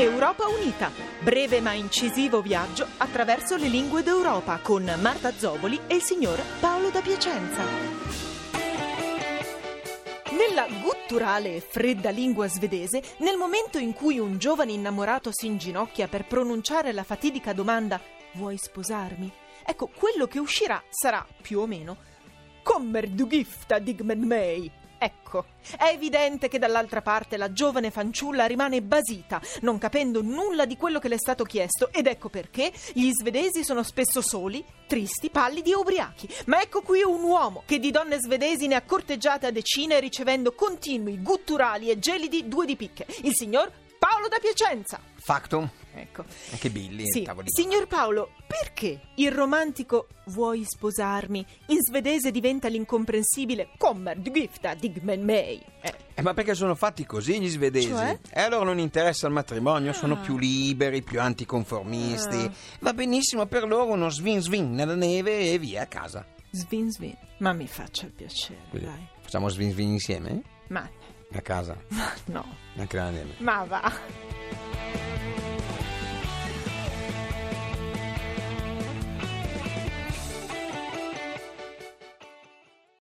Europa Unita, breve ma incisivo viaggio attraverso le lingue d'Europa con Marta Zoboli e il signor Paolo da Piacenza. Nella gutturale e fredda lingua svedese, nel momento in cui un giovane innamorato si inginocchia per pronunciare la fatidica domanda Vuoi sposarmi? Ecco, quello che uscirà sarà, più o meno, Kommer du gifta dig med? Ecco, è evidente che dall'altra parte la giovane fanciulla rimane basita, non capendo nulla di quello che le è stato chiesto, ed ecco perché gli svedesi sono spesso soli, tristi, pallidi e ubriachi. Ma ecco qui un uomo che di donne svedesi ne ha corteggiate a decine, ricevendo continui, gutturali e gelidi due di picche. Il signor Paolo da Piacenza. Factum. Ecco. Anche Billy, Sì, signor Paolo, perché il romantico vuoi sposarmi in svedese diventa l'incomprensibile kommer du gifta dig med mig? Eh, Eh, ma perché sono fatti così gli svedesi? Cioè? E allora non interessa il matrimonio, sono più liberi, più anticonformisti. Ah. Va benissimo per loro uno svin svin nella neve e via a casa. svin svin. Ma mi faccia il piacere, Quindi dai. facciamo svin svin insieme? Ma A casa, no, anche nella neve. ma va.